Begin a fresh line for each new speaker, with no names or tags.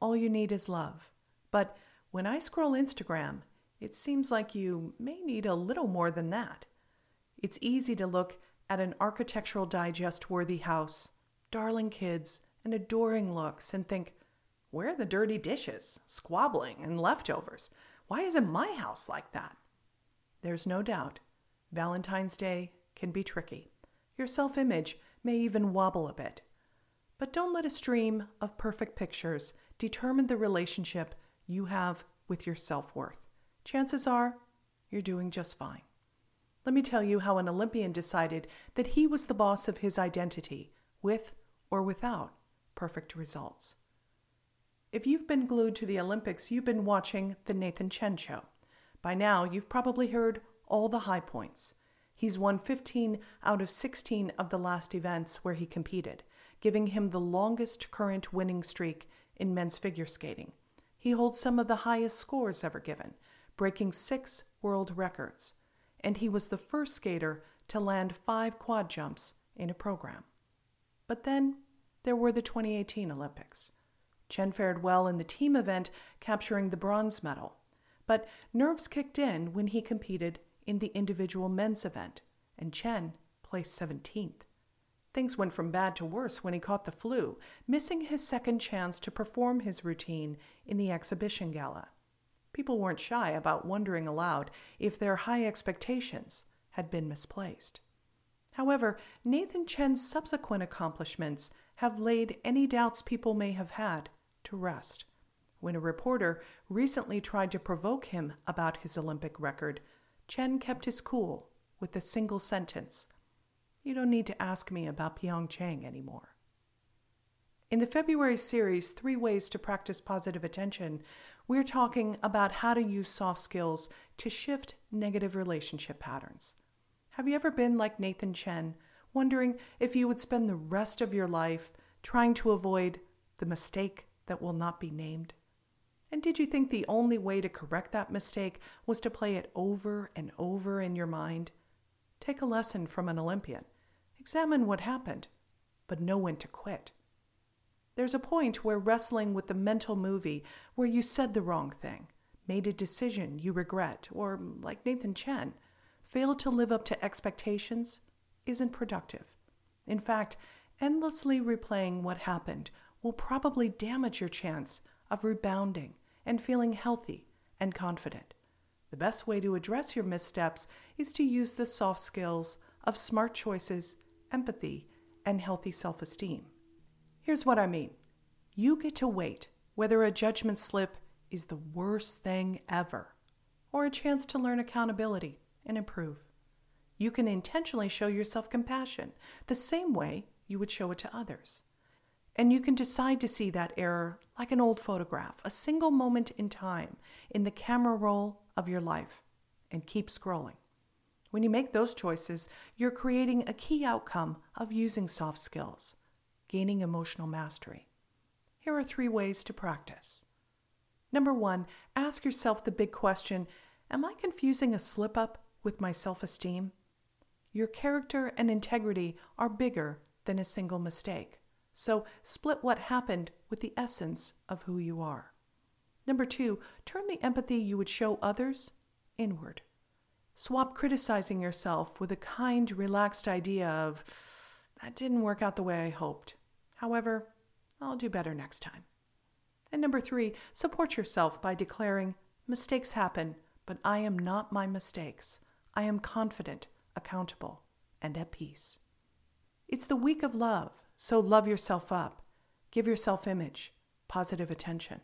All you need is love. But when I scroll Instagram, it seems like you may need a little more than that. It's easy to look at an architectural digest worthy house, darling kids, and adoring looks and think, where are the dirty dishes, squabbling, and leftovers? Why isn't my house like that? There's no doubt Valentine's Day can be tricky. Your self image may even wobble a bit. But don't let a stream of perfect pictures determine the relationship you have with your self worth. Chances are you're doing just fine. Let me tell you how an Olympian decided that he was the boss of his identity, with or without perfect results. If you've been glued to the Olympics, you've been watching The Nathan Chen Show. By now, you've probably heard all the high points. He's won 15 out of 16 of the last events where he competed, giving him the longest current winning streak in men's figure skating. He holds some of the highest scores ever given, breaking six world records. And he was the first skater to land five quad jumps in a program. But then there were the 2018 Olympics. Chen fared well in the team event, capturing the bronze medal. But nerves kicked in when he competed in the individual men's event, and Chen placed 17th. Things went from bad to worse when he caught the flu, missing his second chance to perform his routine in the exhibition gala. People weren't shy about wondering aloud if their high expectations had been misplaced. However, Nathan Chen's subsequent accomplishments have laid any doubts people may have had to rest. When a reporter recently tried to provoke him about his Olympic record, Chen kept his cool with a single sentence you don't need to ask me about Pyeongchang anymore. In the February series, Three Ways to Practice Positive Attention, we're talking about how to use soft skills to shift negative relationship patterns. Have you ever been like Nathan Chen, wondering if you would spend the rest of your life trying to avoid the mistake that will not be named? And did you think the only way to correct that mistake was to play it over and over in your mind? Take a lesson from an Olympian. Examine what happened, but know when to quit. There's a point where wrestling with the mental movie where you said the wrong thing, made a decision you regret, or, like Nathan Chen, failed to live up to expectations isn't productive. In fact, endlessly replaying what happened will probably damage your chance of rebounding and feeling healthy and confident. The best way to address your missteps is to use the soft skills of smart choices empathy, and healthy self esteem. Here's what I mean you get to wait whether a judgment slip is the worst thing ever or a chance to learn accountability and improve. You can intentionally show yourself compassion the same way you would show it to others. And you can decide to see that error like an old photograph, a single moment in time in the camera roll of your life, and keep scrolling. When you make those choices, you're creating a key outcome of using soft skills, gaining emotional mastery. Here are three ways to practice. Number one, ask yourself the big question Am I confusing a slip up with my self esteem? Your character and integrity are bigger than a single mistake. So split what happened with the essence of who you are. Number two, turn the empathy you would show others inward. Swap criticizing yourself with a kind, relaxed idea of, that didn't work out the way I hoped. However, I'll do better next time. And number three, support yourself by declaring, mistakes happen, but I am not my mistakes. I am confident, accountable, and at peace. It's the week of love, so love yourself up. Give yourself image, positive attention.